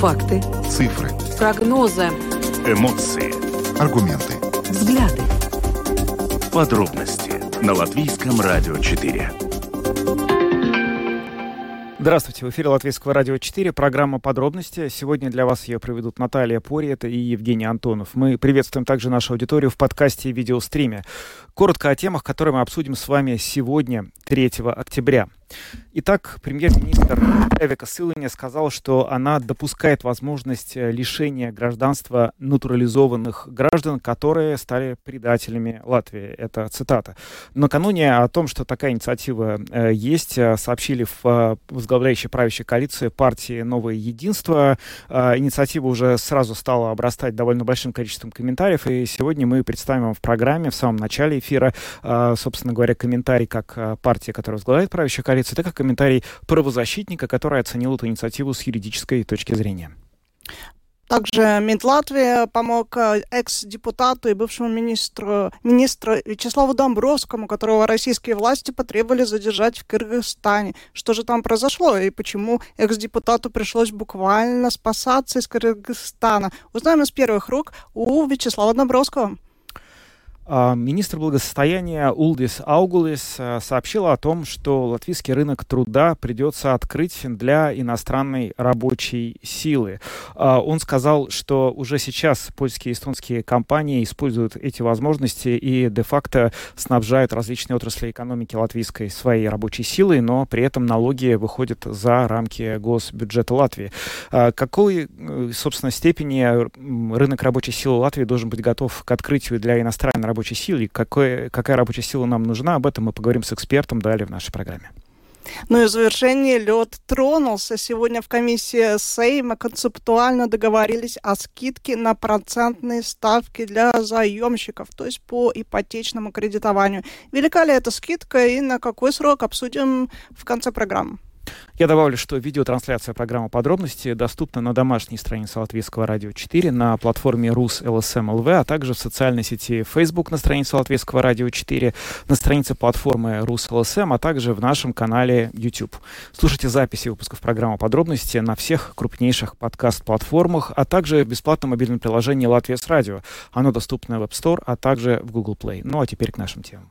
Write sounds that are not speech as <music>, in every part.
Факты. Цифры. Прогнозы. Эмоции. Аргументы. Взгляды. Подробности на Латвийском радио 4. Здравствуйте, в эфире Латвийского радио 4, программа «Подробности». Сегодня для вас ее проведут Наталья Порьета и Евгений Антонов. Мы приветствуем также нашу аудиторию в подкасте и видеостриме. Коротко о темах, которые мы обсудим с вами сегодня, 3 октября. Итак, премьер-министр Эвика Сылыня сказал, что она допускает возможность э, лишения гражданства натурализованных граждан, которые стали предателями Латвии. Это цитата. Накануне о том, что такая инициатива э, есть, э, сообщили в возглавляющей правящей коалиции партии «Новое единство». Инициатива уже сразу стала обрастать довольно большим количеством комментариев, и сегодня мы представим вам в программе в самом начале эфира, собственно говоря, комментарий как партия, которая возглавляет правящую коалицию, так и комментарий правозащитника, который оценил эту инициативу с юридической точки зрения. Также МИД Латвии помог э, экс-депутату и бывшему министру, министру Вячеславу Домбровскому, которого российские власти потребовали задержать в Кыргызстане. Что же там произошло и почему экс-депутату пришлось буквально спасаться из Кыргызстана? Узнаем из первых рук у Вячеслава Домбровского. А, Министр благосостояния Улдис Аугулис э, сообщила о том, что латвийский рынок труда придется открыть для иностранной рабочей силы. А, Он сказал, что уже сейчас польские и эстонские компании используют эти возможности и де-факто снабжают различные отрасли экономики латвийской своей рабочей силой, но при этом налоги выходят за рамки госбюджета Латвии. А, Какой, э, собственно, степени м, рынок рабочей силы Латвии должен быть готов к открытию для иностранной рабочей силы, и какой, какая рабочая сила нам нужна, об этом мы поговорим с экспертом далее в нашей программе. Ну и в завершении лед тронулся. Сегодня в комиссии Сейма концептуально договорились о скидке на процентные ставки для заемщиков, то есть по ипотечному кредитованию. Велика ли эта скидка и на какой срок обсудим в конце программы? Я добавлю, что видеотрансляция программы «Подробности» доступна на домашней странице Латвийского радио 4, на платформе РУС ЛСМ ЛВ, а также в социальной сети Facebook на странице Латвийского радио 4, на странице платформы РУС ЛСМ, а также в нашем канале YouTube. Слушайте записи выпусков программы «Подробности» на всех крупнейших подкаст-платформах, а также в бесплатном мобильном приложении «Латвия с радио». Оно доступно в App Store, а также в Google Play. Ну а теперь к нашим темам.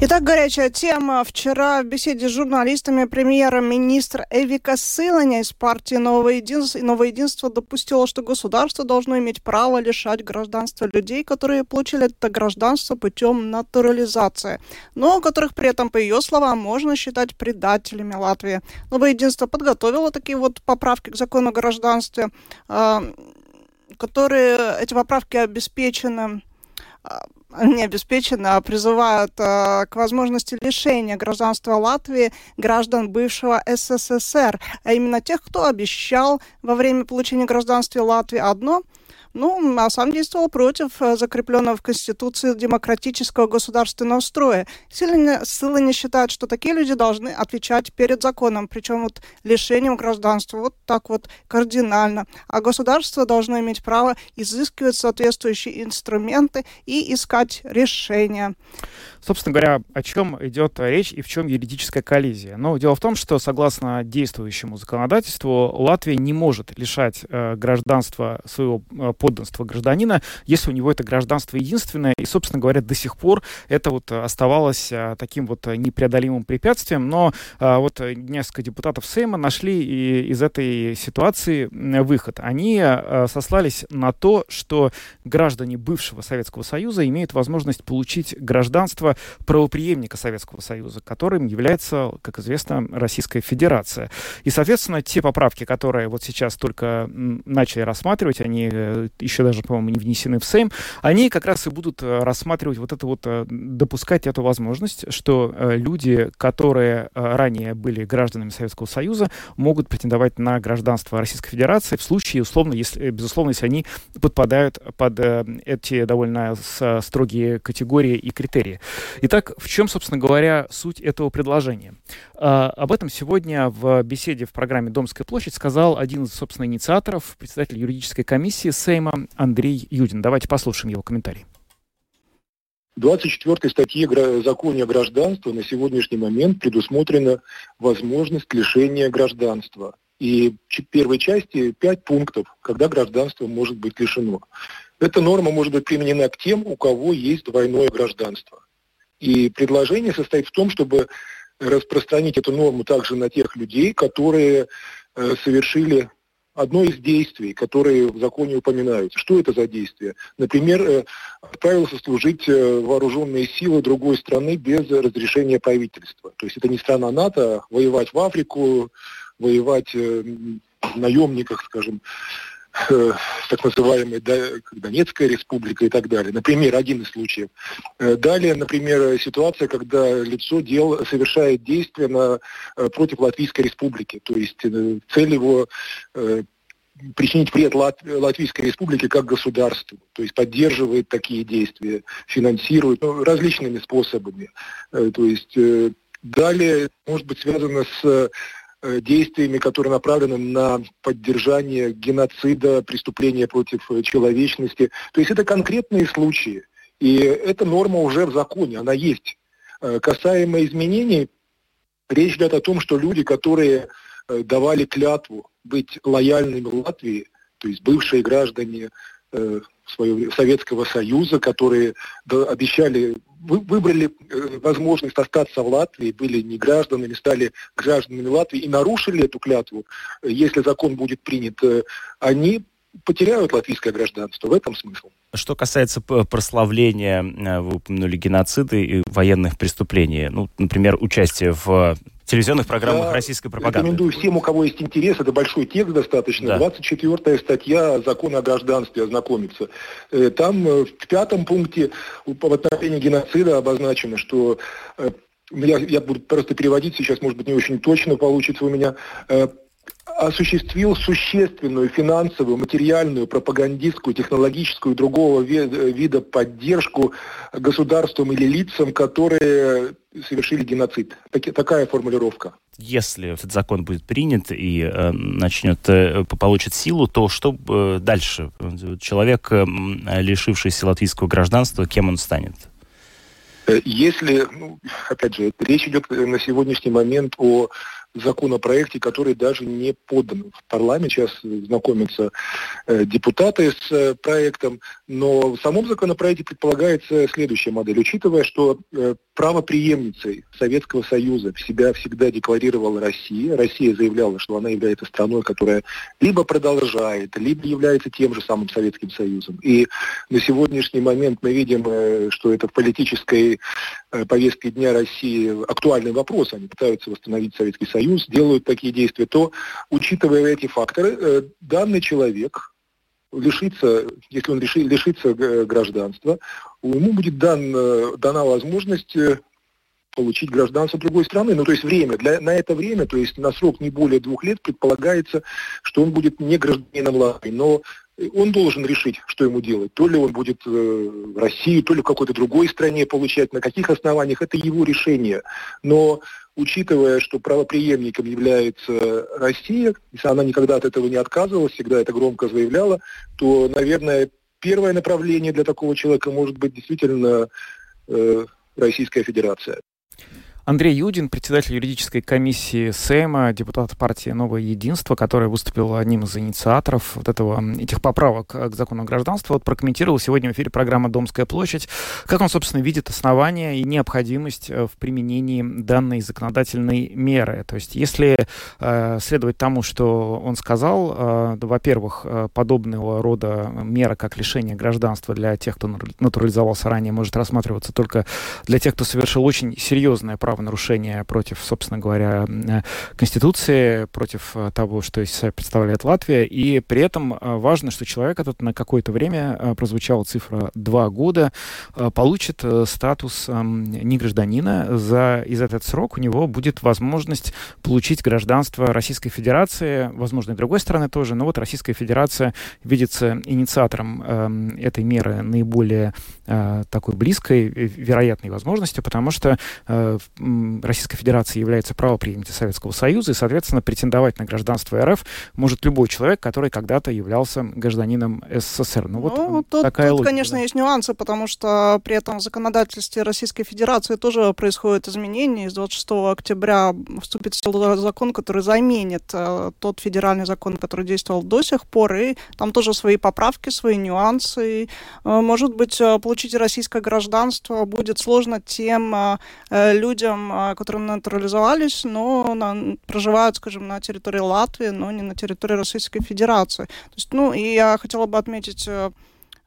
Итак, горячая тема. Вчера в беседе с журналистами премьер-министр Эвика Сыланя из партии «Новое единство», «Новое единство» допустила, что государство должно иметь право лишать гражданства людей, которые получили это гражданство путем натурализации, но которых при этом, по ее словам, можно считать предателями Латвии. «Новое единство» подготовило такие вот поправки к закону о гражданстве, а, которые, эти поправки обеспечены а, не обеспечены, а призывают э, к возможности лишения гражданства Латвии граждан бывшего СССР, а именно тех, кто обещал во время получения гражданства Латвии одно, ну, а сам действовал против э, закрепленного в Конституции демократического государственного строя. Сильно, Сылани считает, что такие люди должны отвечать перед законом, причем вот лишением гражданства, вот так вот кардинально. А государство должно иметь право изыскивать соответствующие инструменты и искать решения. Собственно говоря, о чем идет речь и в чем юридическая коллизия? Ну, дело в том, что согласно действующему законодательству Латвия не может лишать э, гражданства своего э, подданства гражданина, если у него это гражданство единственное. И, собственно говоря, до сих пор это вот оставалось э, таким вот непреодолимым препятствием. Но э, вот несколько депутатов Сейма нашли и из этой ситуации выход. Они э, сослались на то, что граждане бывшего Советского Союза имеют возможность получить гражданство правоприемника Советского Союза, которым является, как известно, Российская Федерация. И, соответственно, те поправки, которые вот сейчас только начали рассматривать, они э, еще даже, по-моему, не внесены в Сейм, они как раз и будут э, рассматривать вот это вот, э, допускать эту возможность, что люди, которые ранее были гражданами Советского Союза, могут претендовать на гражданство Российской Федерации в случае, условно, если, безусловно, если они подпадают под эти довольно строгие категории и критерии. Итак, в чем, собственно говоря, суть этого предложения? Об этом сегодня в беседе в программе «Домская площадь» сказал один из, собственно, инициаторов, председатель юридической комиссии Сейма Сейма Андрей Юдин. Давайте послушаем его комментарий. 24 статье закона о гражданстве на сегодняшний момент предусмотрена возможность лишения гражданства. И в первой части пять пунктов, когда гражданство может быть лишено. Эта норма может быть применена к тем, у кого есть двойное гражданство. И предложение состоит в том, чтобы распространить эту норму также на тех людей, которые э, совершили одно из действий, которые в законе упоминаются. Что это за действие? Например, э, отправился служить э, вооруженные силы другой страны без разрешения правительства. То есть это не страна НАТО, а воевать в Африку, воевать э, в наемниках, скажем, с так называемой Донецкая республика и так далее. Например, один из случаев. Далее, например, ситуация, когда лицо дел, совершает действия на, против Латвийской республики. То есть цель его причинить вред Лат, Латвийской республике как государству, то есть поддерживает такие действия, финансирует ну, различными способами. Э, то есть э, далее может быть связано с э, действиями, которые направлены на поддержание геноцида, преступления против человечности. То есть это конкретные случаи. И эта норма уже в законе, она есть. Касаемо изменений, речь идет о том, что люди, которые давали клятву быть лояльными Латвии, то есть бывшие граждане э, Советского Союза, которые обещали, вы, выбрали э, возможность остаться в Латвии, были не гражданами, стали гражданами Латвии и нарушили эту клятву, если закон будет принят, э, они потеряют латвийское гражданство. В этом смысл. Что касается прославления, э, вы упомянули геноциды и военных преступлений. Ну, например, участие в телевизионных программах Я российской пропаганды. рекомендую всем, у кого есть интерес, это большой текст достаточно, да. 24-я статья закона о гражданстве ознакомиться. Э, там э, в пятом пункте в отношении геноцида обозначено, что я, я буду просто переводить сейчас, может быть, не очень точно получится у меня осуществил существенную финансовую, материальную, пропагандистскую, технологическую другого вида поддержку государствам или лицам, которые совершили геноцид. такая формулировка. Если этот закон будет принят и э, начнет э, получит силу, то что э, дальше? Человек, э, лишившийся латвийского гражданства, кем он станет? Э, если, ну, опять же, речь идет на сегодняшний момент о законопроекте, который даже не подан в парламент. Сейчас знакомятся э, депутаты с э, проектом, но в самом законопроекте предполагается следующая модель. Учитывая, что э, правоприемницей Советского Союза себя всегда декларировала Россия, Россия заявляла, что она является страной, которая либо продолжает, либо является тем же самым Советским Союзом. И на сегодняшний момент мы видим, что это в политической повестке дня России актуальный вопрос. Они пытаются восстановить Советский Союз Союз делают такие действия, то, учитывая эти факторы, э, данный человек лишится, если он лиши, лишится гражданства, ему будет дан, э, дана возможность э, получить гражданство другой страны. Ну, то есть время. Для, на это время, то есть на срок не более двух лет, предполагается, что он будет не гражданином Латвии. Но он должен решить, что ему делать. То ли он будет э, в России, то ли в какой-то другой стране получать, на каких основаниях, это его решение. Но учитывая, что правоприемником является Россия, если она никогда от этого не отказывалась, всегда это громко заявляла, то, наверное, первое направление для такого человека может быть действительно э, Российская Федерация. Андрей Юдин, председатель юридической комиссии Сейма, депутат партии «Новое единство», который выступил одним из инициаторов вот этого, этих поправок к закону о гражданстве, вот прокомментировал сегодня в эфире программы «Домская площадь», как он, собственно, видит основания и необходимость э, в применении данной законодательной меры. То есть, если э, следовать тому, что он сказал, э, во-первых, э, подобного рода мера, как лишение гражданства для тех, кто натурализовался ранее, может рассматриваться только для тех, кто совершил очень серьезное право правонарушения против, собственно говоря, э, Конституции, против э, того, что из себя представляет Латвия. И при этом э, важно, что человек этот на какое-то время, прозвучала цифра два года, получит статус негражданина. За, из этот срок у него будет возможность получить гражданство Российской Федерации, возможно, и другой стороны тоже, но вот Российская Федерация видится инициатором эм, этой меры наиболее такой близкой, вероятной возможностью, потому что Российская Федерация является правоприемницей Советского Союза, и, соответственно, претендовать на гражданство РФ может любой человек, который когда-то являлся гражданином СССР. Ну, вот ну, тут, такая тут логика, конечно, да. есть нюансы, потому что при этом в законодательстве Российской Федерации тоже происходят изменения. С 26 октября вступит в силу закон, который заменит э, тот федеральный закон, который действовал до сих пор, и там тоже свои поправки, свои нюансы. И, э, может быть, э, получить российское гражданство будет сложно тем э, э людям, э, которые натурализовались, но на, проживают, скажем, на территории Латвии, но не на территории Российской Федерации. То есть, ну, и я хотела бы отметить э,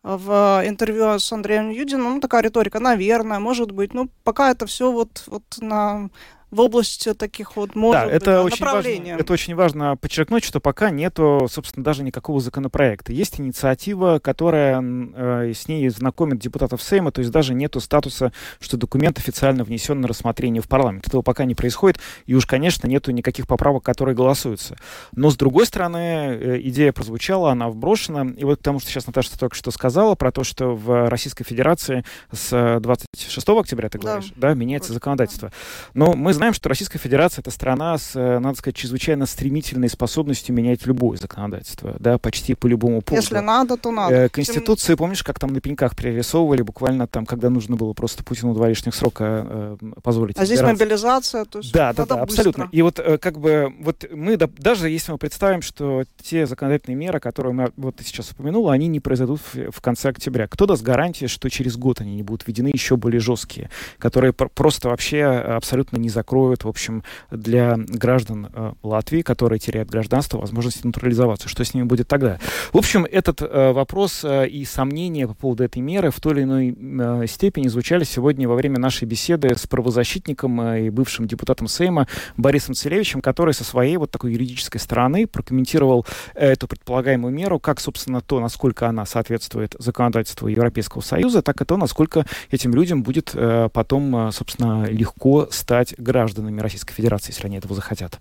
в интервью с Андреем Юдиным, ну, такая риторика, наверное, может быть, ну, пока это все вот, вот на в области таких вот может да, быть, это очень важно, это очень важно подчеркнуть, что пока нету, собственно, даже никакого законопроекта. Есть инициатива, которая э, с ней знакомит депутатов Сейма, то есть даже нету статуса, что документ официально внесен на рассмотрение в парламент. Этого пока не происходит, и уж, конечно, нету никаких поправок, которые голосуются. Но, с другой стороны, э, идея прозвучала, она вброшена, и вот потому что сейчас Наташа только что сказала про то, что в Российской Федерации с 26 октября, ты говоришь, да, да меняется законодательство. Но мы знаем, что Российская Федерация — это страна с, э, надо сказать, чрезвычайно стремительной способностью менять любое законодательство, да, почти по любому поводу. Если надо, то надо. Э, Конституции, помнишь, как там на пеньках перерисовывали, буквально там, когда нужно было просто Путину два лишних срока э, позволить А здесь мобилизация, то есть Да, да, да, абсолютно. И вот э, как бы, вот мы, да, даже если мы представим, что те законодательные меры, которые мы вот ты сейчас упомянула, они не произойдут в, в конце октября, кто даст гарантии, что через год они не будут введены еще более жесткие, которые просто вообще абсолютно не закроют откроют, в общем, для граждан э, Латвии, которые теряют гражданство, возможность натурализоваться. Что с ними будет тогда? В общем, этот э, вопрос э, и сомнения по поводу этой меры в той или иной степени звучали сегодня во время нашей беседы с правозащитником и бывшим депутатом Сейма Борисом Целевичем, который со своей вот такой юридической стороны прокомментировал эту предполагаемую меру, как, собственно, то, насколько она соответствует законодательству Европейского Союза, так и то, насколько этим людям будет потом, собственно, легко стать гражданами гражданами Российской Федерации, если они этого захотят.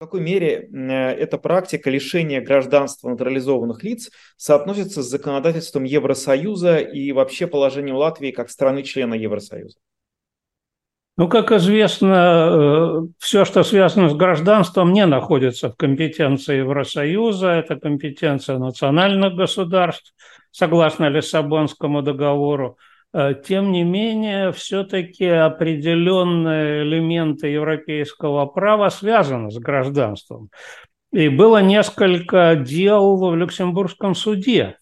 В какой мере э, эта практика лишения гражданства натурализованных лиц соотносится с законодательством Евросоюза и вообще положением Латвии как страны-члена Евросоюза? Ну, как известно, э, все, что связано с гражданством, не находится в компетенции Евросоюза. Это компетенция национальных государств, согласно Лиссабонскому договору. Э, тем не менее, все-таки определенные элементы европейского права связаны с гражданством. И было несколько дел в Люксембургском суде.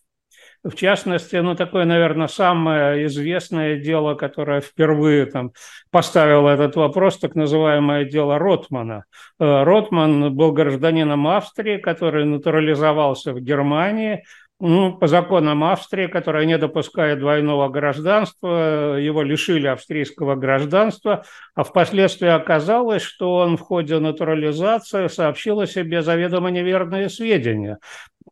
В частности, ну, такое, наверное, самое известное дело, которое впервые там поставило этот вопрос, так называемое дело Ротмана. Э, Ротман был гражданином Австрии, который натурализовался в Германии – ну, по законам Австрии, которая не допускает двойного гражданства, его лишили австрийского гражданства, а впоследствии оказалось, что он в ходе натурализации сообщил о себе заведомо неверные сведения,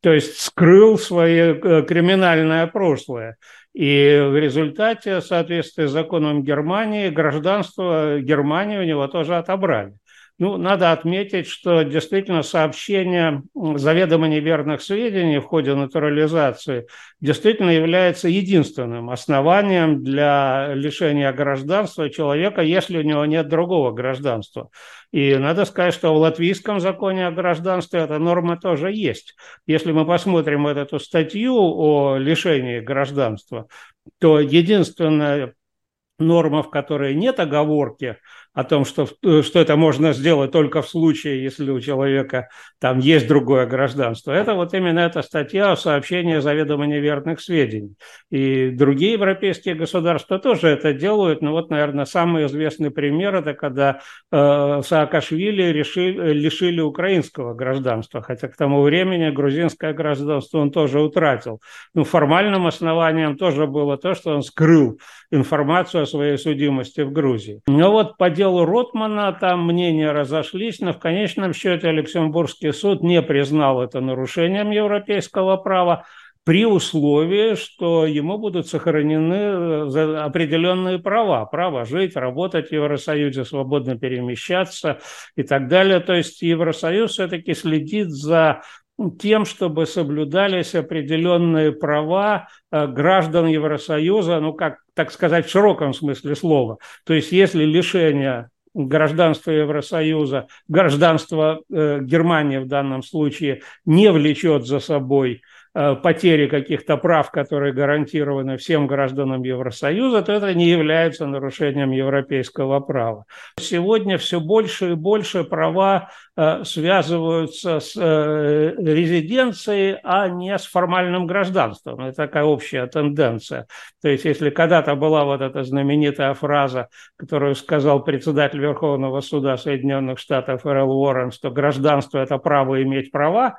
то есть скрыл свое э, криминальное прошлое. И в результате, в соответствии с законом Германии, гражданство Германии у него тоже отобрали. Ну, надо отметить, что действительно сообщение заведомо неверных сведений в ходе натурализации действительно является единственным основанием для лишения гражданства человека, если у него нет другого гражданства. И надо сказать, что в латвийском законе о гражданстве эта норма тоже есть. Если мы посмотрим вот эту статью о лишении гражданства, то единственная норма, в которой нет оговорки о том, что, э, что это можно сделать только в случае, если у человека там есть другое гражданство. Это вот именно эта статья о сообщении заведомо неверных сведений. И другие европейские государства тоже это делают. Но вот, наверное, самый известный пример – это когда э, Саакашвили решили, лишили украинского гражданства, хотя к тому времени грузинское гражданство он тоже утратил. Ну, формальным основанием тоже было то, что он скрыл информацию о своей судимости в Грузии. Но вот по делу Ротмана там мнения разошлись, но в конечном счете Люксембургский суд не признал это нарушением европейского права, при условии, что ему будут сохранены э, определенные права. Право жить, работать в Евросоюзе, свободно перемещаться и так далее. То есть Евросоюз все-таки следит за тем, чтобы соблюдались определенные права э, граждан Евросоюза, ну, как так сказать, в широком смысле слова. То есть если лишение гражданства Евросоюза, гражданство э, Германии в данном случае не влечет за собой потери каких-то прав, которые гарантированы всем гражданам Евросоюза, то это не является нарушением европейского права. Сегодня все больше и больше права э, связываются с э, резиденцией, а не с формальным гражданством. Это такая общая тенденция. То есть если когда-то была вот эта знаменитая фраза, которую сказал председатель Верховного суда Соединенных Штатов Эрл Уоррен, что гражданство – это право иметь права,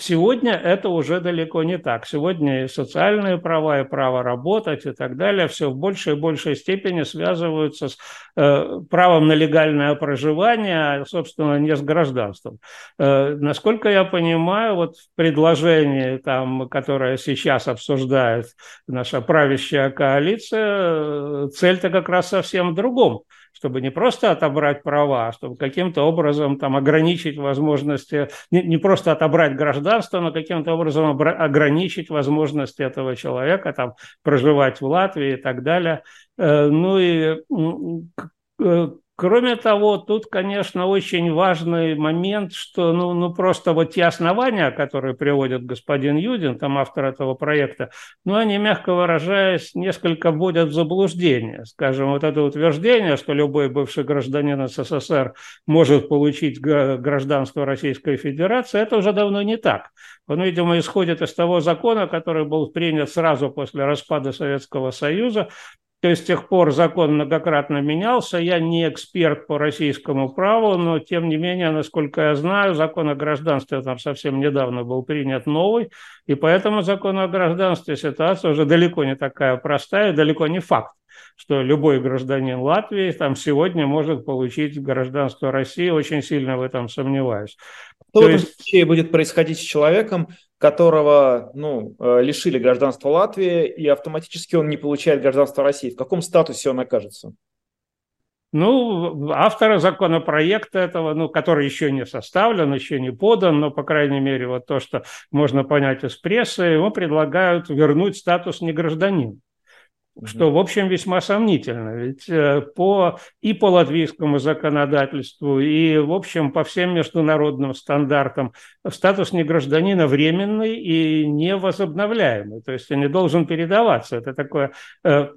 Сегодня это уже далеко не так. Сегодня и социальные права, и право работать и так далее все в большей и большей степени связываются с э, правом на легальное проживание, а, собственно, не с гражданством. Э, насколько я понимаю, вот в предложении, там, которое сейчас обсуждает наша правящая коалиция, э, цель-то как раз совсем в другом – чтобы не просто отобрать права, а чтобы каким-то образом там ограничить возможности, не, не просто отобрать гражданство, но каким-то образом ограничить возможности этого человека там проживать в Латвии и так далее. Э, ну и э, Кроме того, тут, конечно, очень важный момент, что ну, ну просто вот те основания, которые приводит господин Юдин, там автор этого проекта, ну они, мягко выражаясь, несколько вводят в заблуждение. Скажем, вот это утверждение, что любой бывший гражданин СССР может получить гражданство Российской Федерации, это уже давно не так. Он, видимо, исходит из того закона, который был принят сразу после распада Советского Союза, то есть с тех пор закон многократно менялся. Я не эксперт по российскому праву, но тем не менее, насколько я знаю, закон о гражданстве там совсем недавно был принят новый, и поэтому закон о гражданстве ситуация уже далеко не такая простая, далеко не факт что любой гражданин Латвии там сегодня может получить гражданство России, очень сильно в этом сомневаюсь. Что То в этом есть... случае будет происходить с человеком, которого ну, э, лишили гражданства Латвии, и автоматически он не получает гражданство России? В каком статусе он окажется? Ну, автора законопроекта этого, ну, который еще не составлен, еще не подан, но, по крайней мере, вот то, что можно понять из прессы, ему предлагают вернуть статус негражданина что, в общем, весьма сомнительно. Ведь э, по, и по латвийскому законодательству, и, в общем, по всем международным стандартам статус негражданина временный и невозобновляемый. То есть он не должен передаваться. Это такое э,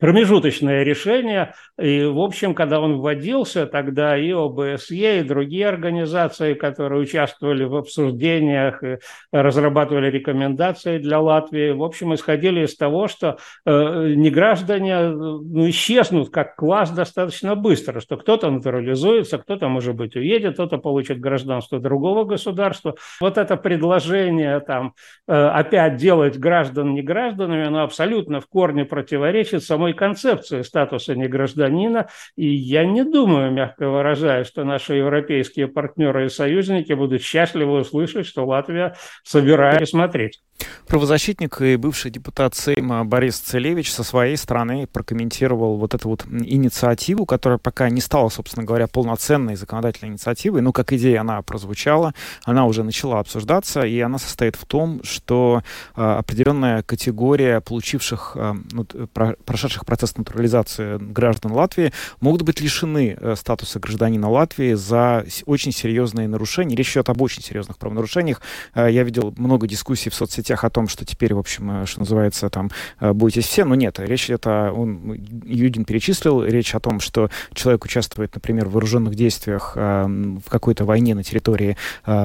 промежуточное решение. И, в общем, когда он вводился, тогда и ОБСЕ, и другие организации, которые участвовали в обсуждениях и разрабатывали рекомендации для Латвии, в общем, исходили из того, что э, неграждане ну, исчезнут как класс достаточно быстро, что кто-то натурализуется, кто-то, может быть, уедет, кто-то получит гражданство другого государства. Вот это предложение там э, опять делать граждан негражданами, оно абсолютно в корне противоречит самому самой концепции статуса негражданина. И я не думаю, мягко выражаясь, что наши европейские партнеры и союзники будут счастливы услышать, что Латвия собирается смотреть. Правозащитник и бывший депутат Сейма Борис Целевич со своей стороны прокомментировал вот эту вот инициативу, которая пока не стала, собственно говоря, полноценной законодательной инициативой, но как идея она прозвучала, она уже начала обсуждаться, и она состоит в том, что э, определенная категория получивших, э, ну, про, прошедших процесс натурализации граждан Латвии могут быть лишены э, статуса гражданина Латвии за очень серьезные нарушения. Речь идет об очень серьезных правонарушениях. Э, я видел много дискуссий в соцсетях о том, что теперь, в общем, э, что называется, там, бойтесь все, но нет, речь это, он, Юдин перечислил, речь о том, что человек участвует, например, в вооруженных действиях в какой-то войне на территории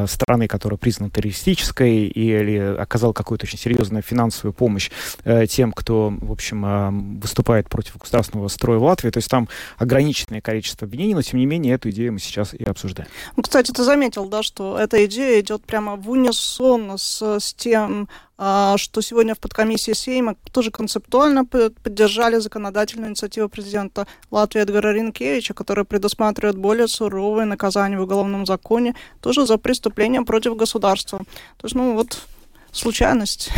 страны, которая признана террористической, или оказал какую-то очень серьезную финансовую помощь тем, кто, в общем, э, выступает против государственного строя в Латвии, то есть там ограниченное количество обвинений, но, тем не менее, эту идею мы сейчас и обсуждаем. Ну, кстати, ты заметил, да, что эта идея идет прямо в унисон с, с тем, а, что сегодня в подкомиссии Сейма тоже концептуально поддержали законодательную инициативу президента Латвии Эдгара Ринкевича, которая предусматривает более суровые наказания в уголовном законе тоже за преступления против государства. То есть, ну вот, случайность.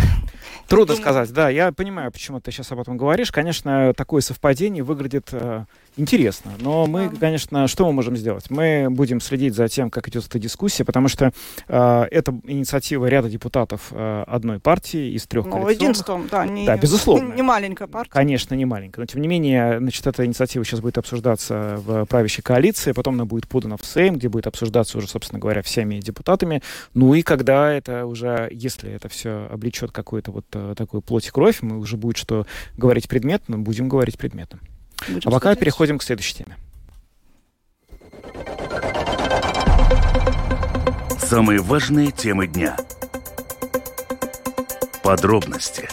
Трудно сказать, да. Я понимаю, почему ты сейчас об этом говоришь. Конечно, такое совпадение выглядит э, интересно. Но мы, да. конечно, что мы можем сделать? Мы будем следить за тем, как идет эта дискуссия, потому что э, это инициатива ряда депутатов э, одной партии из трех ну, единством, да, не, да, безусловно. Не маленькая партия. Конечно, не маленькая. Но, тем не менее, значит, эта инициатива сейчас будет обсуждаться в правящей коалиции, потом она будет подана в Сейм, где будет обсуждаться уже, собственно говоря, всеми депутатами. Ну и когда это уже, если это все облечет какую-то вот э, такую плоть и кровь, мы уже будет что говорить предметно, будем говорить предметно. Будем а пока смотреть. переходим к следующей теме. Самые важные темы дня. Подробности.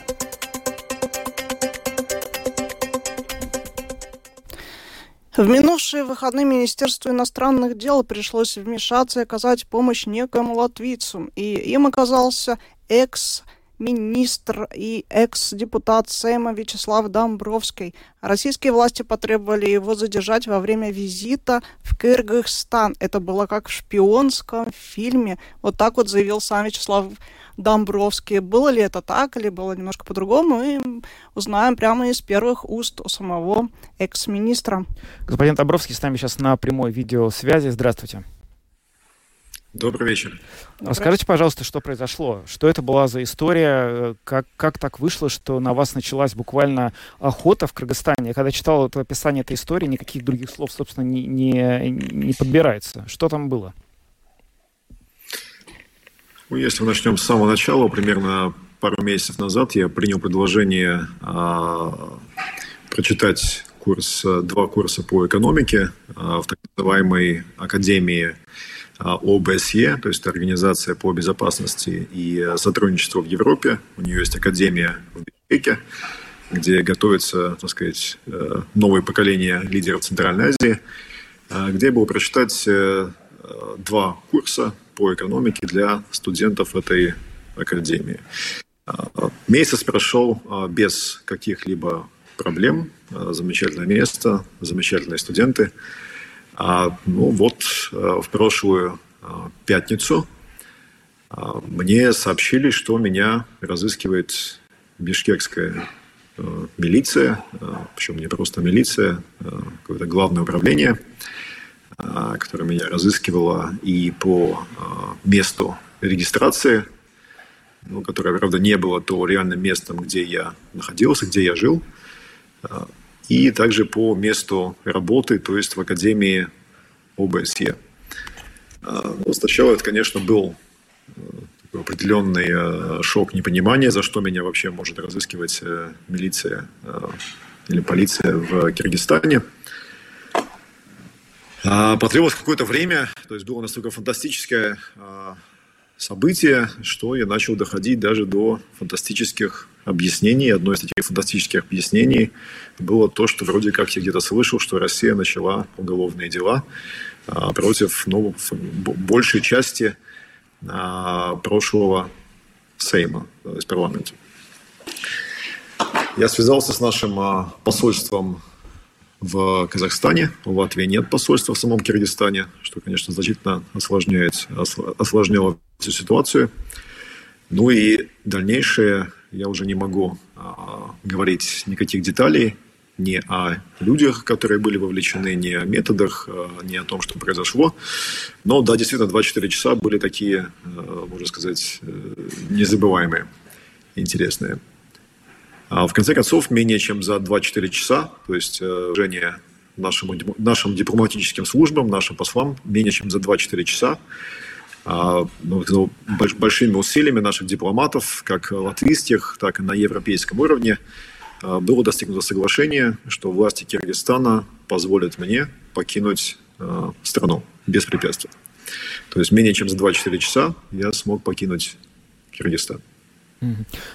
В минувшие выходные Министерству иностранных дел пришлось вмешаться и оказать помощь некому латвийцу. И им оказался экс министр и экс-депутат Сейма Вячеслав Домбровский. Российские власти потребовали его задержать во время визита в Кыргызстан. Это было как в шпионском фильме. Вот так вот заявил сам Вячеслав Домбровский. Было ли это так или было немножко по-другому, мы узнаем прямо из первых уст у самого экс-министра. Господин Домбровский с нами сейчас на прямой видеосвязи. Здравствуйте. Добрый вечер. Расскажите, пожалуйста, что произошло? Что это была за история? Как, как так вышло, что на вас началась буквально охота в Кыргызстане? Я когда читал это описание этой истории, никаких других слов, собственно, не, не, не подбирается. Что там было? Ну, если мы начнем с самого начала, примерно пару месяцев назад я принял предложение а, прочитать курс, два курса по экономике а, в так называемой Академии ОБСЕ, то есть Организация по безопасности и сотрудничеству в Европе. У нее есть академия в Бишкеке, где готовится, так сказать, э, новое поколение лидеров Центральной Азии, а, где я был прочитать э, два курса по экономике для студентов этой академии. А, месяц прошел без каких-либо проблем. Замечательное место, замечательные студенты – а, ну вот э, в прошлую э, пятницу э, мне сообщили, что меня разыскивает бишкекская милиция, причем не просто милиция, какое-то главное управление, которое меня разыскивало и по месту регистрации, ну, которое, правда, не было то реальным местом, где я находился, где я жил, и также по месту работы, то есть в Академии ОБСЕ. А, Но ну, сначала это, конечно, был э, определенный э, шок непонимания, за что меня вообще может разыскивать э, милиция или полиция в Киргизстане. А, потребовалось какое-то время, то есть было настолько фантастическое а, событие, что я начал доходить даже до фантастических объяснений. Одно из таких фантастических объяснений было то, что вроде как я где-то слышал, что Россия начала уголовные дела а, против ну, большей части а, прошлого Сейма, то есть парламента. Я связался с нашим а, посольством в Казахстане. В Латвии нет посольства в самом Киргизстане, что, конечно, значительно осложняет, осложняло всю ситуацию. Ну и дальнейшее я уже не могу а, говорить никаких деталей ни о людях, которые были вовлечены, ни о методах, а, ни о том, что произошло. Но да, действительно, 24 часа были такие, а, можно сказать, э, незабываемые, интересные. А в конце концов, менее чем за 24 часа, то есть э, Женя нашим, нашим дипломатическим службам, нашим послам, менее чем за 24 часа ну, ну большими усилиями наших дипломатов, как латвийских, так и на европейском уровне, а, было достигнуто соглашение, что власти Киргизстана позволят мне покинуть а, страну без препятствий. То есть менее чем за 24 часа я смог покинуть Киргизстан.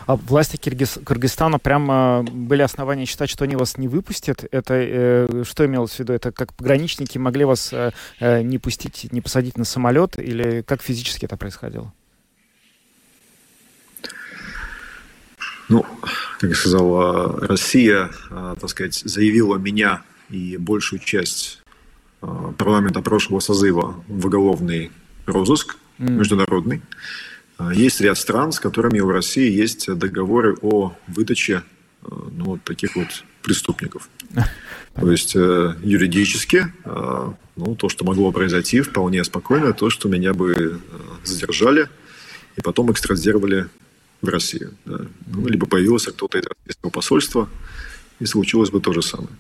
А власти Киргиз... Кыргызстана прямо были основания считать, что они вас не выпустят. Это э, что имелось в виду? Это как пограничники могли вас э, э, не пустить, не посадить на самолет? Или как физически это происходило? Ну, как я сказал, Россия, э, так сказать, заявила меня и большую часть э, парламента прошлого созыва в уголовный розыск mm. международный. Есть ряд стран, с которыми у России есть договоры о выдаче ну, вот таких вот преступников. <laughs> То есть юридически ну, то, что могло произойти, вполне спокойно, то, что меня бы задержали и потом экстрадировали в Россию. Да. Ну, либо появился кто-то из российского посольства, и случилось бы то же самое.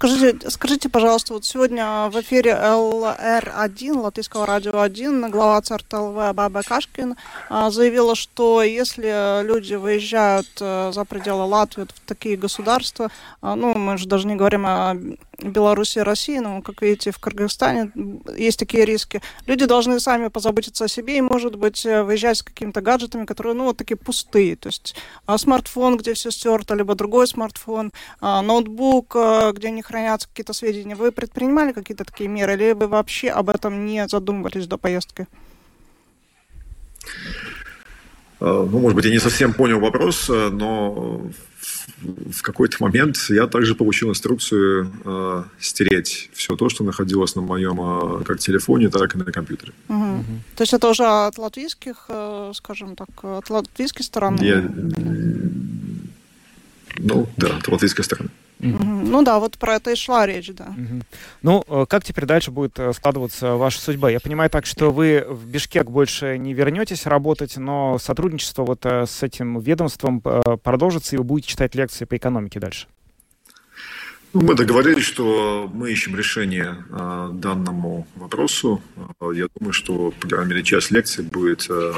Скажите, скажите, пожалуйста, вот сегодня в эфире ЛР-1, Латвийского радио 1, глава ЦРТЛВ Баба Кашкин а, заявила, что если люди выезжают э, за пределы Латвии в такие государства, а, ну, мы же даже не говорим о Беларуси и России, но, как видите, в Кыргызстане есть такие риски. Люди должны сами позаботиться о себе и, может быть, э, выезжать с какими-то гаджетами, которые, ну, вот такие пустые. То есть а, смартфон, где все стерто, либо другой смартфон, а, ноутбук, а, где не хранятся какие-то сведения. Вы предпринимали какие-то такие меры, или вы вообще об этом не задумывались до поездки? Ну, может быть, я не совсем понял вопрос, э, но в какой-то момент я также получил инструкцию э, стереть все то, что находилось на моем э, как телефоне, так и на компьютере. Угу. Угу. То есть это уже от латвийских, э, скажем так, от латвийской стороны? Я... Ну, да, от латвийской стороны. Угу. Ну да, вот про это и шла речь, да. Угу. Ну, э, как теперь дальше будет э, складываться ваша судьба? Я понимаю так, что вы в Бишкек больше не вернетесь работать, но сотрудничество вот э, с этим ведомством продолжится, и вы будете читать лекции по экономике дальше. Ну, мы договорились, что мы ищем решение э, данному вопросу. Я думаю, что, по крайней мере, часть лекций будет э,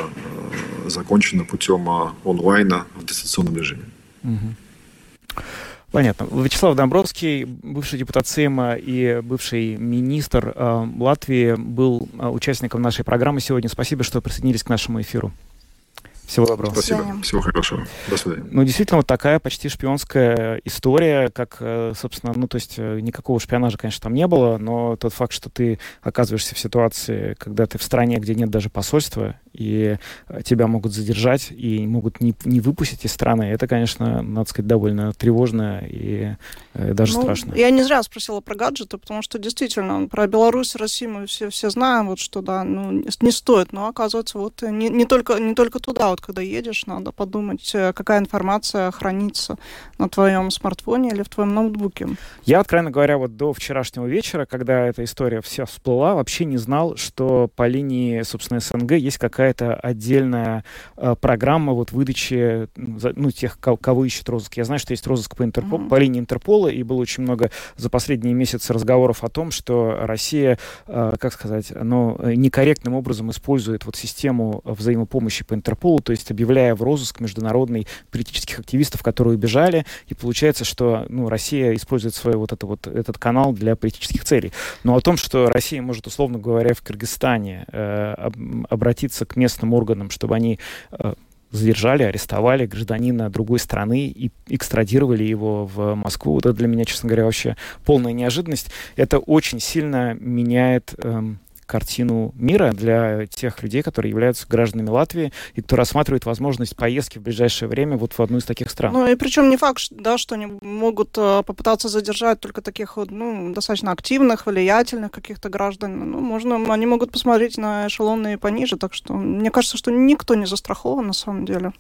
закончена путем онлайна в дистанционном режиме. Угу. Понятно. Вячеслав Домбровский, бывший депутат Сейма и бывший министр э, Латвии, был э, участником нашей программы сегодня. Спасибо, что присоединились к нашему эфиру. Всего доброго. Спасибо. Всего хорошего. До свидания. Ну, действительно, вот такая почти шпионская история, как, э, собственно, ну, то есть э, никакого шпионажа, конечно, там не было, но тот факт, что ты оказываешься в ситуации, когда ты в стране, где нет даже посольства, и э, тебя могут задержать и могут не, не выпустить из страны, это, конечно, надо сказать, довольно тревожно и даже ну, страшно. Я не зря спросила про гаджеты, потому что действительно про Беларусь, Россию мы все, все знаем, вот что, да, ну, не стоит, но оказывается, вот не, не, только, не только туда, вот когда едешь, надо подумать, э, какая информация хранится на твоем смартфоне или в твоем ноутбуке. Я, откровенно говоря, вот до вчерашнего вечера, когда эта история вся всплыла, вообще не знал, что по линии, собственно, СНГ есть какая какая-то отдельная э, программа вот выдачи ну, тех, кого, ищет розыск. Я знаю, что есть розыск по, Интерпол, mm-hmm. по линии Интерпола, и было очень много за последние месяцы разговоров о том, что Россия, э, как сказать, ну, некорректным образом использует вот систему взаимопомощи по Интерполу, то есть объявляя в розыск международный политических активистов, которые убежали, и получается, что ну, Россия использует свой вот, это вот этот канал для политических целей. Но о том, что Россия может, условно говоря, в Кыргызстане э, обратиться к местным органам, чтобы они э, задержали, арестовали гражданина другой страны и экстрадировали его в Москву. Это для меня, честно говоря, вообще полная неожиданность. Это очень сильно меняет эм, картину мира для тех людей, которые являются гражданами Латвии и кто рассматривает возможность поездки в ближайшее время вот в одну из таких стран. Ну и причем не факт, да, что они могут э, попытаться задержать только таких вот, ну, достаточно активных, влиятельных каких-то граждан. Ну, можно, они могут посмотреть на эшелоны пониже, так что мне кажется, что никто не застрахован на самом деле.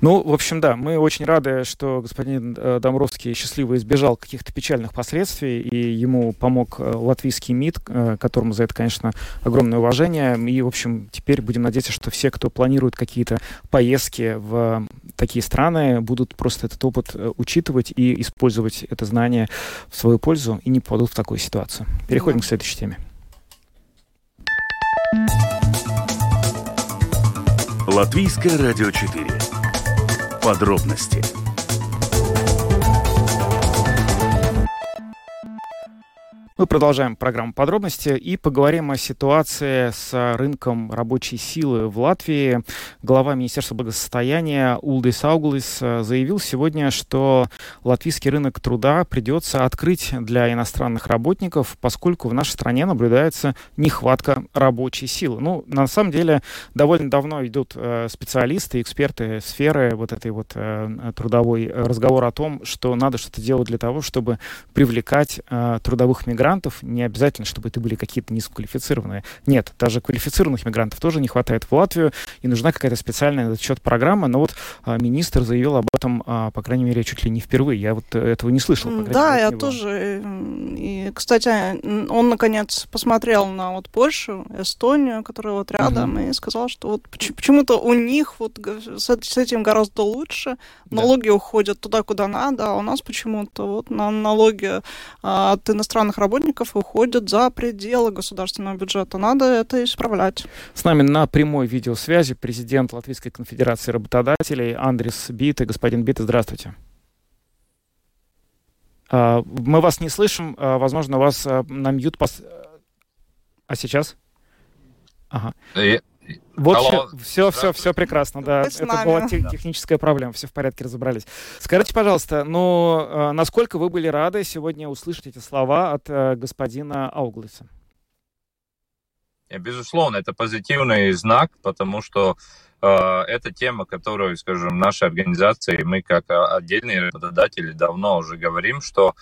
Ну, в общем, да, мы очень рады, что господин э, Домровский счастливо избежал каких-то печальных последствий, и ему помог э, латвийский МИД, которому за это, конечно, огромное уважение. И, в общем, теперь будем надеяться, что все, кто планирует какие-то поездки в такие страны, будут просто этот опыт э, учитывать и использовать это знание в свою пользу и не попадут в такую ситуацию. Переходим да. к следующей теме. Латвийское радио 4. Подробности Мы продолжаем программу подробности и поговорим о ситуации с рынком рабочей силы в Латвии. Глава Министерства благосостояния Улдис Ауглис э, заявил сегодня, что латвийский рынок труда придется открыть для иностранных работников, поскольку в нашей стране наблюдается нехватка рабочей силы. Ну, на самом деле, довольно давно идут э, специалисты, эксперты сферы вот этой вот э, трудовой разговор о том, что надо что-то делать для того, чтобы привлекать трудовых мигрантов мигрантов, не обязательно, чтобы это были какие-то низкоквалифицированные. Нет, даже квалифицированных мигрантов тоже не хватает в Латвию, и нужна какая-то специальная на этот счет программа. Но вот а, министр заявил об этом, а, по крайней мере, чуть ли не впервые. Я вот этого не слышал. Да, я тоже. И, кстати, он, наконец, посмотрел на вот Польшу, Эстонию, которая вот рядом, угу. и сказал, что вот почему-то у них вот с, этим гораздо лучше. Налоги да. уходят туда, куда надо, а у нас почему-то вот на налоги а, от иностранных работников уходят за пределы государственного бюджета. Надо это исправлять. С нами на прямой видеосвязи президент Латвийской конфедерации работодателей Андрис Биты. Господин Биты, здравствуйте. А, мы вас не слышим. А, возможно, у вас на мьют... Пос... А сейчас? Ага. Вот Алло. все, все, все прекрасно, да. Это была те, техническая проблема, все в порядке, разобрались. Скажите, пожалуйста, ну, э, насколько вы были рады сегодня услышать эти слова от э, господина Ауглиса? Безусловно, это позитивный знак, потому что э, это тема, которую, скажем, нашей организации, мы как отдельные работодатели давно уже говорим, что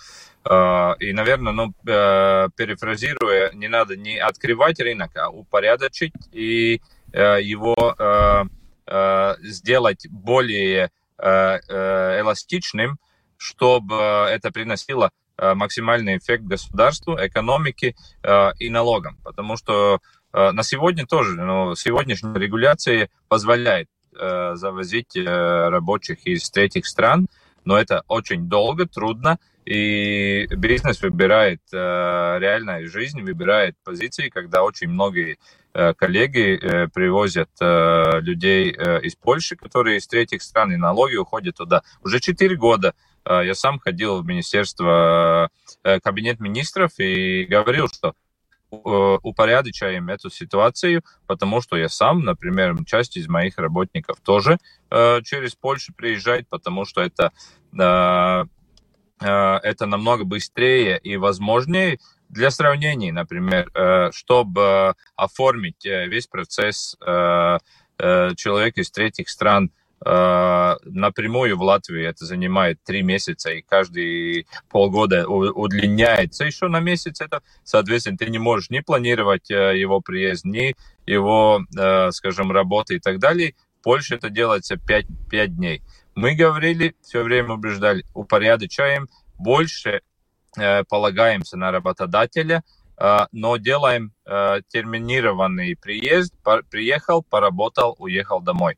э, и, наверное, ну, э, перефразируя, не надо не открывать рынок, а упорядочить и Э, его э, э, сделать более эластичным, чтобы это приносило максимальный эффект государству, экономике и налогам. Потому что на сегодня тоже, ну, сегодняшняя регуляция позволяет завозить рабочих из третьих стран, но это очень долго, трудно, и бизнес выбирает реальная жизнь, выбирает позиции, когда очень многие Э, коллеги э, привозят э, людей из Польши, которые из третьих стран, и налоги уходят туда. Уже 4 года я сам ходил в министерство, кабинет министров и говорил, что упорядочаем эту ситуацию, потому что я сам, например, часть из моих работников тоже через Польшу приезжает, потому что это это намного быстрее и возможнее, для сравнения, например, э, чтобы оформить э, весь процесс э, человека из третьих стран напрямую в Латвии это занимает три месяца, и каждые полгода удлиняется еще на месяц это. Соответственно, ты не можешь не планировать его приезд, ни его, скажем, работы и так далее. В Польше это делается 5, 5 дней. Мы говорили, все время убеждали, упорядочаем, больше Э, полагаемся на работодателя, э, но делаем э, терминированный приезд, приехал, поработал, уехал домой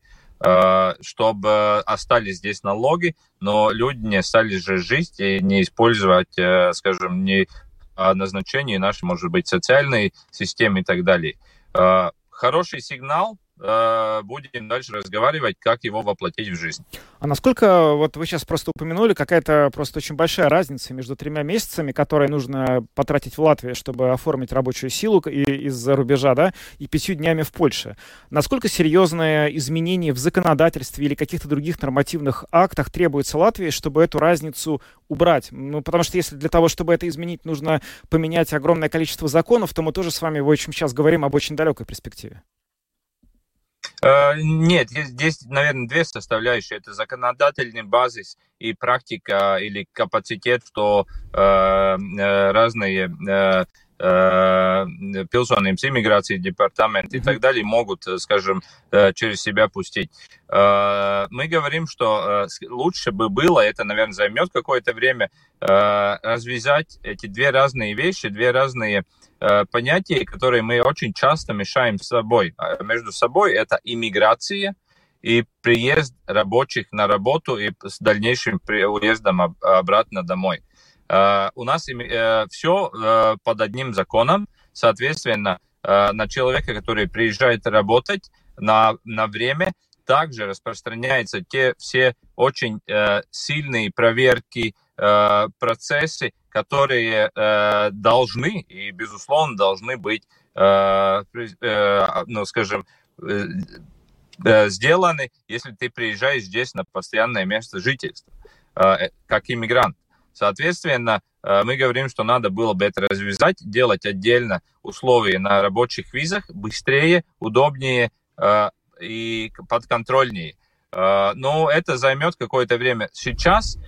чтобы остались здесь налоги, но люди не стали же жить и не использовать, скажем, не назначение нашей, может быть, социальной системы и так далее. Хороший сигнал, Э, будем дальше разговаривать, как его воплотить в жизнь. А насколько, вот вы сейчас просто упомянули, какая-то просто очень большая разница между тремя месяцами, которые нужно потратить в Латвии, чтобы оформить рабочую силу из-за рубежа, да, и пятью днями в Польше. Насколько серьезные изменения в законодательстве или каких-то других нормативных актах требуется Латвии, чтобы эту разницу убрать? Ну, потому что если для того, чтобы это изменить, нужно поменять огромное количество законов, то мы тоже с вами, в общем, сейчас говорим об очень далекой перспективе. Э, нет, здесь, наверное, две составляющие. Это законодательный базис и практика или капацитет, что э, э разные пилсонības иммиграции департамент и так далее могут, скажем, через себя пустить. Мы говорим, что лучше бы было, это, наверное, займет какое-то время, развязать эти две разные вещи, две разные Э, понятия, которые мы очень часто мешаем с собой. А между собой это иммиграция и приезд рабочих на работу и с дальнейшим уездом обратно домой. Э, у нас э, все под одним законом, соответственно, на человека, который приезжает работать на, на время, также распространяются те все очень сильные проверки, процессы, которые э, должны и, безусловно, должны быть, э, э, ну, скажем, э, э, сделаны, если ты приезжаешь здесь на постоянное место жительства, э, э как иммигрант. Соответственно, э, мы говорим, что надо было бы это развязать, делать отдельно условия на рабочих визах, быстрее, удобнее э, и подконтрольнее. Но это займет какое-то время. Сейчас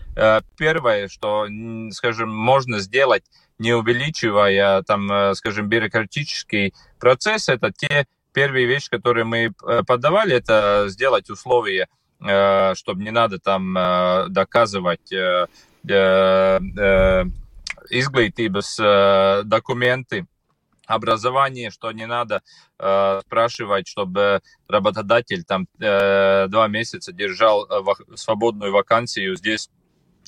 первое, что, скажем, можно сделать, не увеличивая, там, скажем, бюрократический процесс, это те первые вещи, которые мы подавали, это сделать условия, чтобы не надо там доказывать izglītības документы, образование, что не надо э, спрашивать, чтобы работодатель там э, два месяца держал э, свободную вакансию здесь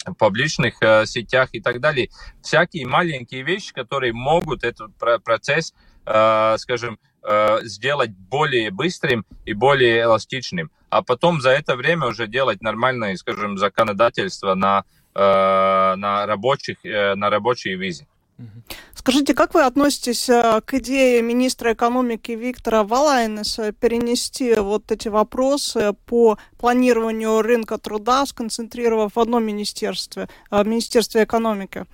в публичных э, сетях и так далее. Всякие маленькие вещи, которые могут этот процесс, э, скажем, э, сделать более быстрым и более эластичным. А потом за это время уже делать нормальное, скажем, законодательство на Э, на рабочих, э, на рабочие визы. Скажите, как вы относитесь э, к идее министра экономики Виктора Валайнеса перенести вот эти вопросы по планированию рынка труда, сконцентрировав в одном министерстве, Министерстве экономики?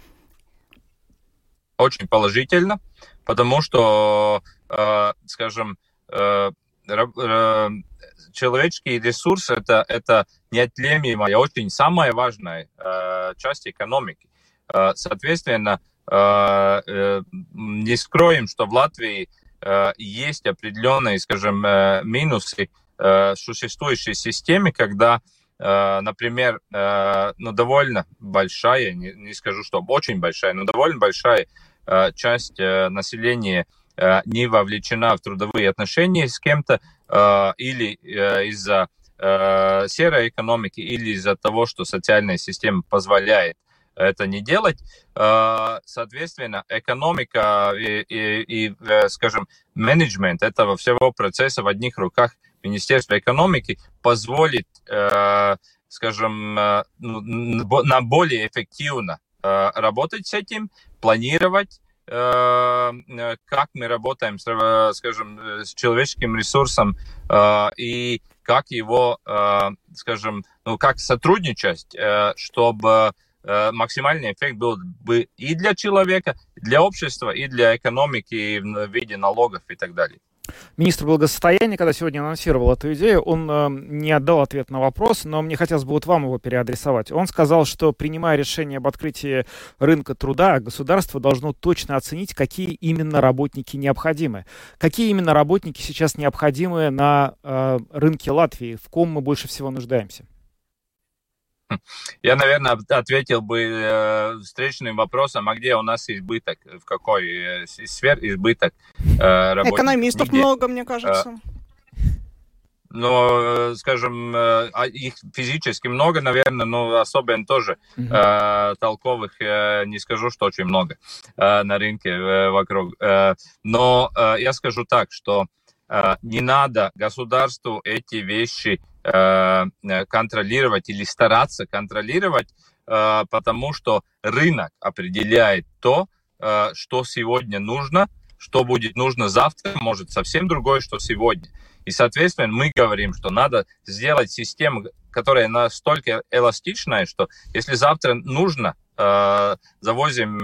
Очень положительно, потому что, скажем, человеческий ресурс это, это неотъемлемая, очень самая важная э, часть экономики. Э, соответственно, э, э, не скроем, что в Латвии э, есть определенные, скажем, э, минусы э, существующей системе, когда Uh, например, uh, ну, довольно большая, не, не скажу, что очень большая, но довольно большая uh, часть населения не вовлечена в трудовые отношения с кем-то, Э, или э, из-за э, серой экономики, или из-за того, что социальная система позволяет это не делать. Соответственно, экономика и, и, и скажем, менеджмент этого всего процесса в одних руках Министерства экономики позволит, скажем, ну, на более эффективно работать с этим, планировать, Э, э, как мы работаем, э, скажем, с человеческим ресурсом и как его, скажем, ну, как сотрудничать, чтобы максимальный эффект был бы и для человека, для общества, и для экономики в виде налогов и так далее. Министр благосостояния, когда сегодня анонсировал эту идею, он э, не отдал ответ на вопрос, но мне хотелось бы вот вам его переадресовать. Он сказал, что принимая решение об открытии рынка труда, государство должно точно оценить, какие именно работники необходимы. Какие именно работники сейчас необходимы на э, рынке Латвии, в ком мы больше всего нуждаемся? Я, наверное, ответил бы э, встречным вопросом, а где у нас избыток, в какой э, сфер избыток э, работников? Экономистов Нигде. много, мне кажется. Но, скажем, а их физически много, наверное, но особенно тоже э, толковых, не скажу, что очень много на рынке вокруг. Но я скажу так, что не надо государству эти вещи контролировать или стараться контролировать, э, потому что рынок определяет то, э, что сегодня нужно, что будет нужно завтра, может совсем другое, что сегодня. И, соответственно, мы говорим, что надо сделать систему, которая настолько эластичная, что если завтра нужно, завозим,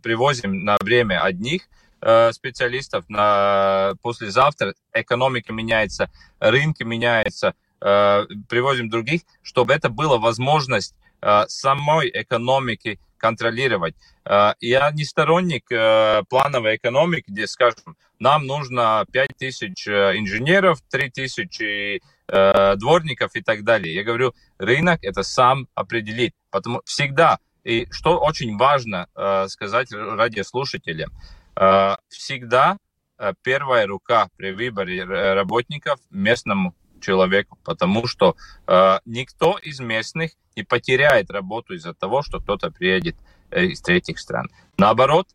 привозим на время одних, Э, специалистов на послезавтра, экономика меняется, рынки меняются, э, привозим других, чтобы это была возможность э, самой экономики контролировать. Я не сторонник плановой экономики, где, скажем, нам нужно 5 тысяч инженеров, 3 тысячи дворников и так далее. Я говорю, рынок это сам определит. Потому всегда, и что очень важно сказать радиослушателям, Э, всегда э, первая рука при выборе работников местному человеку, потому что э, никто из местных не потеряет работу из-за того, что кто-то приедет из третьих стран. Наоборот,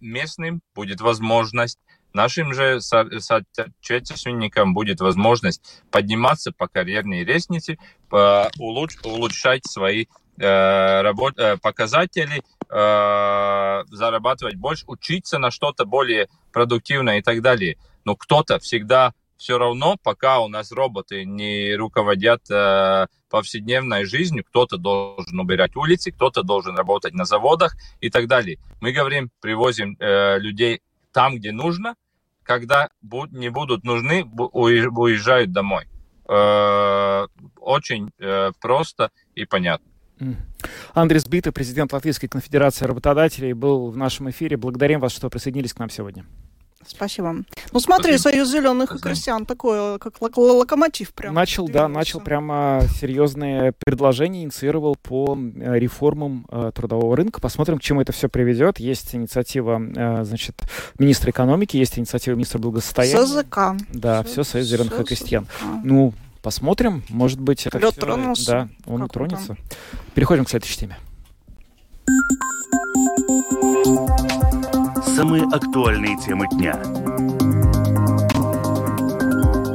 местным будет возможность Нашим же соотечественникам будет возможность подниматься по карьерной лестнице, улучшать свои показатели э, зарабатывать больше, учиться на что-то более продуктивное и так далее. Но кто-то всегда все равно, пока у нас роботы не руководят э, повседневной жизнью, кто-то должен убирать улицы, кто-то должен работать на заводах и так далее. Мы говорим, привозим э, людей там, где нужно, когда буд не будут нужны, уезжают домой. очень просто и понятно. Андрей Бита, президент Латвийской конфедерации работодателей, был в нашем эфире. Благодарим вас, что присоединились к нам сегодня. Спасибо. Ну смотри, Спасибо. Союз зеленых Спасибо. и крестьян такой, как локомотив прям. Начал, да, начал прямо серьезные предложения, инициировал по э, реформам э, трудового рынка. Посмотрим, к чему это все приведет. Есть инициатива, э, значит, министра экономики, есть инициатива министра благосостояния. СЗК. Да, все, все Союз зеленых и крестьян. Ну, посмотрим. Может быть, это Лед все... тронулся. Да, он как тронется. Переходим к следующей теме. Самые актуальные темы дня.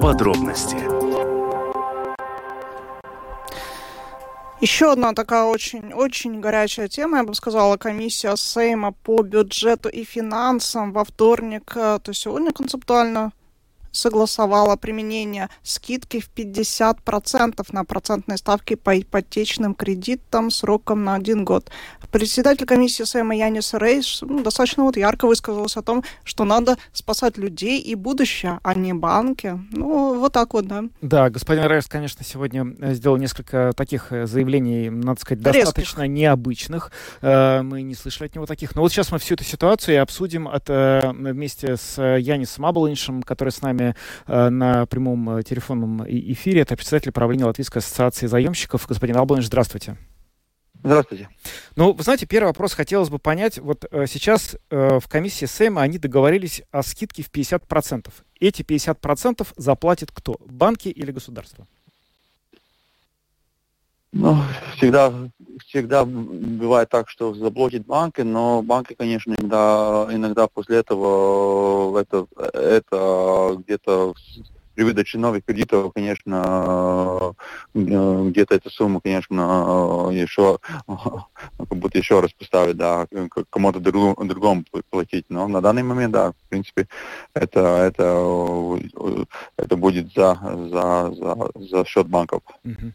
Подробности. Еще одна такая очень-очень горячая тема, я бы сказала, комиссия Сейма по бюджету и финансам во вторник, э, то сегодня концептуально согласовала применение скидки в 50% на процентные ставки по ипотечным кредитам сроком на один год. Председатель комиссии Сэма Янис Рейс ну, достаточно вот ярко высказался о том, что надо спасать людей и будущее, а не банки. Ну, вот так вот, да. Да, господин Рейс, конечно, сегодня э, сделал несколько таких э, заявлений, надо сказать, достаточно Резких. необычных. Э, мы не слышали от него таких. Но вот сейчас мы всю эту ситуацию и обсудим от, вместе с Янисом Абалиншем, который с нами на прямом телефонном эфире. Это председатель правления Латвийской ассоциации заемщиков. Господин Абалинш, здравствуйте. Здравствуйте. Ну, вы знаете, первый вопрос хотелось бы понять. Вот э, сейчас э, в комиссии СЭМа они договорились о скидке в 50%. Эти 50% заплатит кто? Банки или государство? Ну, всегда, всегда бывает так, что заблокит банки, но банки, конечно, иногда, иногда после этого это, это где-то при выдаче новых кредитов, конечно, э, где-то эту сумму, конечно, еще, <laughs> как будто еще раз поставить, да, кому-то другому платить. Но на данный момент, да, в принципе, это, это, это будет за, за, за, за счет банков. Mm-hmm.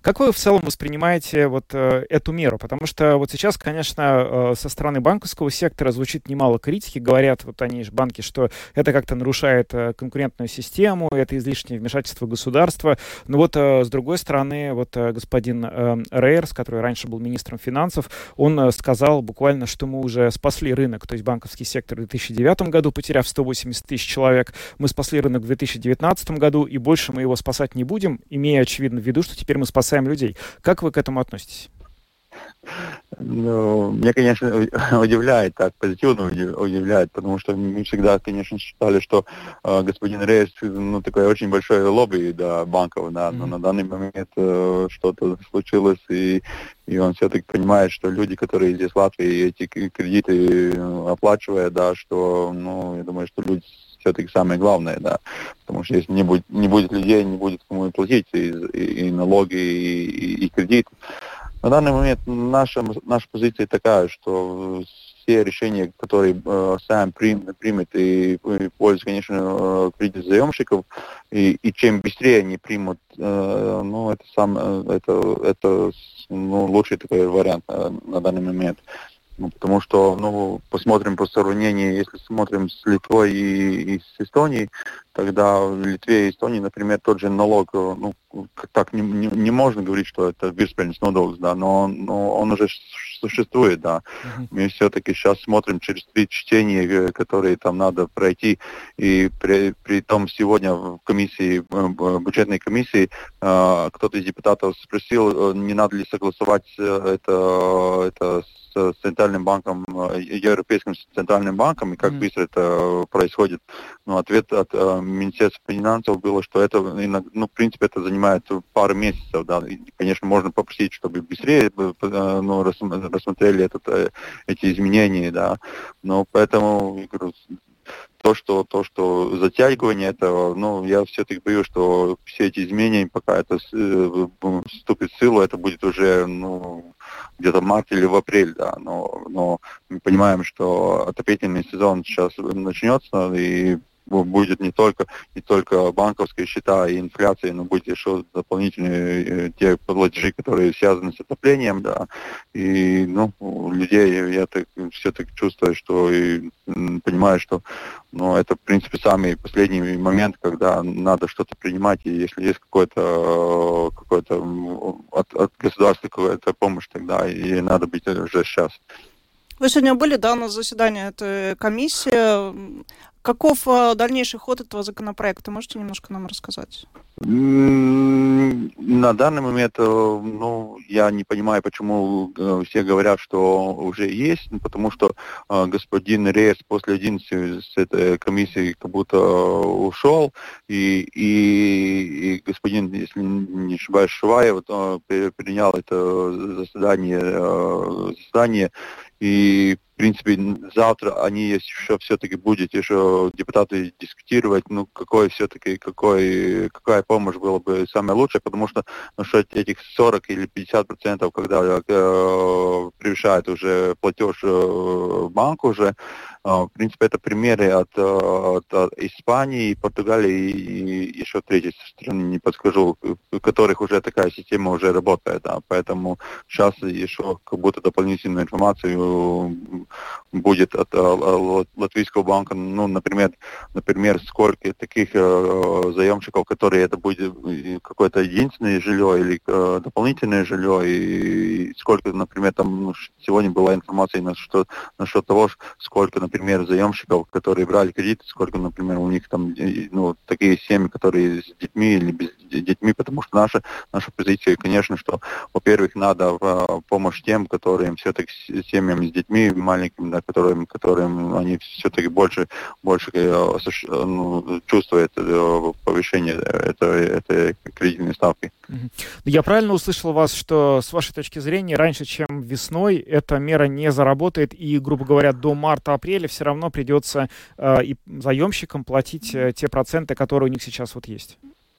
Как вы в целом воспринимаете вот э, эту меру? Потому что вот сейчас, конечно, э, со стороны банковского сектора звучит немало критики. Говорят вот они банки, что это как-то нарушает э, конкурентную систему, это излишнее вмешательство государства. Но вот с другой стороны, вот господин Рейерс, который раньше был министром финансов, он сказал буквально, что мы уже спасли рынок, то есть банковский сектор в 2009 году, потеряв 180 тысяч человек. Мы спасли рынок в 2019 году, и больше мы его спасать не будем, имея, очевидно, в виду, что теперь мы спасаем людей. Как вы к этому относитесь? Ну, меня, конечно, удивляет, так позитивно удивляет, потому что мы всегда, конечно, считали, что э, господин Рейс, ну, такой очень большой лобби да, банков, да, mm-hmm. но на данный момент э, что-то случилось, и, и он все-таки понимает, что люди, которые здесь в Латвии эти кредиты э, оплачивают, да, что, ну, я думаю, что люди все-таки самое главное, да. Потому что если не будет, не будет людей, не будет кому платить и, и, и налоги, и, и, кредит. На данный момент наша, наша позиция такая, что все решения, которые э, сам прим, примет и, и пользуется, конечно, э, кредит заемщиков, и, и чем быстрее они примут, э, ну, это сам, э, это, это ну, лучший такой вариант э, на данный момент. Ну, потому что, ну, посмотрим по сравнению, если смотрим с Литвой и, и с Эстонией, тогда в Литве и Эстонии, например, тот же налог, э, ну, так не, не, не можно говорить, что это virspēļņas nodoklis, да, но, но он уже существует, да. Uh-huh. Мы все-таки сейчас смотрим через три чтения, э, которые там надо пройти, и при, при том сегодня в комиссии, в бюджетной комиссии, э, кто-то из депутатов спросил, не надо ли согласовать это, это с с Центральным банком, э, Европейским Центральным банком, и как mm. быстро это происходит. Ну, ответ от э, Министерства финансов было, что это, ну, в принципе, это занимает пару месяцев, да, и, конечно, можно попросить, чтобы быстрее э, ну, рассмотрели этот, э, эти изменения, да, но поэтому, то, что, то, что затягивание этого, ну, я все-таки боюсь, что все эти изменения, пока это э, вступит в силу, это будет уже, ну, где-то в марте или в апрель, да, но, но мы понимаем, что отопительный сезон сейчас начнется, и будет не только, не только банковские счета и инфляция, но будет еще дополнительные э, те платежи, которые связаны с отоплением, да. И, ну, людей я так, все так чувствую, что и понимаю, что ну, это, в принципе, самый последний момент, когда надо что-то принимать, и если есть какой-то какой-то от, от государства какая-то помощь, тогда и надо быть уже сейчас. Вы сегодня были, да, на заседании этой комиссии. Каков э, дальнейший ход этого законопроекта? Можете немножко нам рассказать? На данный момент, э, ну, я не понимаю, почему э, все говорят, что уже есть, потому что господин Рейс после 11 с этой комиссии как будто ушел, и, и, и господин, если не ошибаюсь, Шуваев принял это заседание, заседание и в принципе, завтра они еще все-таки будет еще депутаты дискутировать, ну, какой все-таки, какой, какая помощь была бы самая лучшая, потому что насчет этих 40 или 50 процентов, когда э, превышает уже платеж э, банк уже, а, в принципе, это примеры от, э, от, от Испании, Португалии и еще третьей страны, не подскажу, у которых уже такая система уже работает. Да. Поэтому сейчас еще как будто дополнительную информацию будет от э, Латвийского банка, ну, например, например, сколько таких э, заемщиков, которые это будет какое-то единственное жилье или дополнительное жилье, и сколько, например, там ну, сегодня была информация насчет, насчет того, сколько, например, заемщиков, которые брали кредиты, сколько, например, у них там, ну, такие семьи, которые с детьми или без детьми, потому что наша, наша позиция, конечно, что, во-первых, надо в помощь тем, которым все-таки семьям с детьми маленькими, да, которым, которым они все-таки больше, больше э, ну, чувствуют э, повышение этой, этой кредитной ставки. Я правильно услышал вас, что с вашей точки зрения раньше, чем весной, эта мера не заработает и, грубо говоря, до марта-апреля все равно придется э, и заемщикам платить э, те проценты, которые у них сейчас вот есть?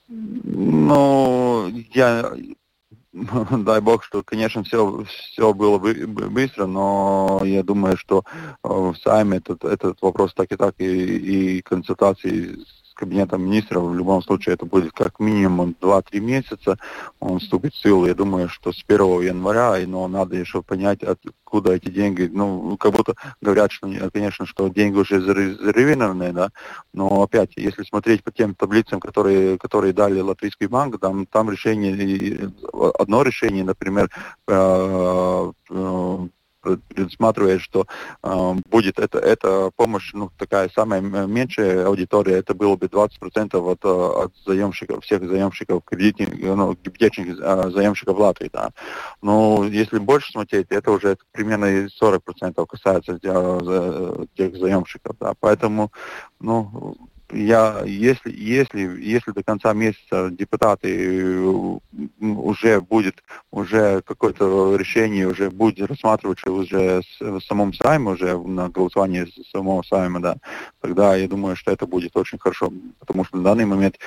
Ну, я <laughs> дай бог, что, конечно, все, все было бы быстро, но я думаю, что э, в Сайме этот, этот вопрос так и так, и, и консультации кабинетом министров. В любом случае это будет как минимум 2-3 месяца. Он вступит в силу. Я думаю, что с 1 января, но надо еще понять, откуда эти деньги. Ну, как будто говорят, что, конечно, что деньги уже зарезервированы, да, но опять, если смотреть по тем таблицам, которые, которые дали Латвийский банк, там, там решение, одно решение, например, э, э, предусматривает, что э, будет это, эта помощь, ну, такая самая меньшая аудитория, это было бы 20% от, э, от заемщиков, всех заемщиков кредитных, ну, гипотечных э, заемщиков Латвии, да. Но если больше смотреть, это уже примерно 40% касается э, тех заемщиков, да. Поэтому, ну, я, если, если, если до конца месяца депутаты э, уже будет, уже какое-то решение уже будет рассматриваться уже в самом Сайме, уже на голосовании самого Сайма, да, тогда я думаю, что это будет очень хорошо, потому что на данный момент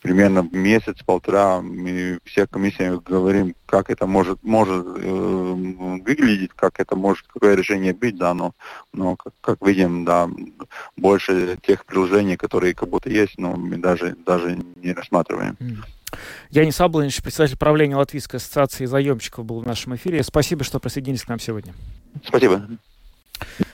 примерно месяц-полтора мы все комиссии говорим, как это может, может э, выглядеть, как это может, какое решение быть, да, но, но как, как видим, да, больше тех приложений, которые как будто есть, но мы даже, даже не рассматриваем. Я не Саблович, председатель правления Латвийской ассоциации заемщиков был в нашем эфире. Спасибо, что присоединились к нам сегодня. Спасибо.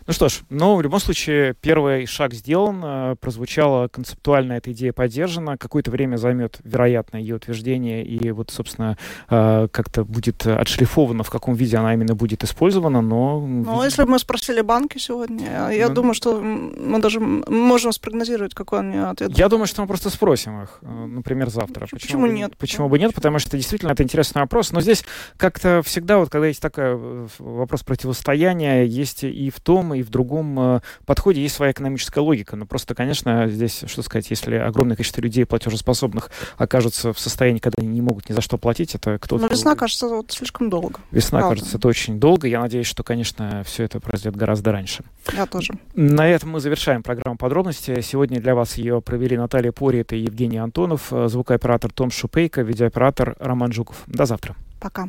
Ну что ж, ну, в любом случае, первый шаг сделан, э, прозвучала концептуально эта идея поддержана, какое-то время займет, вероятно, ее утверждение, и вот, собственно, э, как-то будет отшлифовано, в каком виде она именно будет использована, но... Ну, если бы мы спросили банки сегодня, я ну, думаю, что мы даже можем спрогнозировать, какой они ответ. Я думаю, что мы просто спросим их, э, например, завтра. Почему, почему нет? Почему бы нет? Потому что действительно это интересный вопрос, но здесь как-то всегда, вот когда есть такой вопрос противостояния, есть и в том, и в другом э, подходе есть своя экономическая логика. Но просто, конечно, здесь, что сказать, если огромное количество людей платежеспособных окажутся в состоянии, когда они не могут ни за что платить, это кто-то... Но весна кажется вот слишком долго. Весна Правда. кажется это очень долго. Я надеюсь, что, конечно, все это произойдет гораздо раньше. Я тоже. На этом мы завершаем программу подробности. Сегодня для вас ее провели Наталья Порит и Евгений Антонов, звукооператор Том Шупейко, видеооператор Роман Жуков. До завтра. Пока.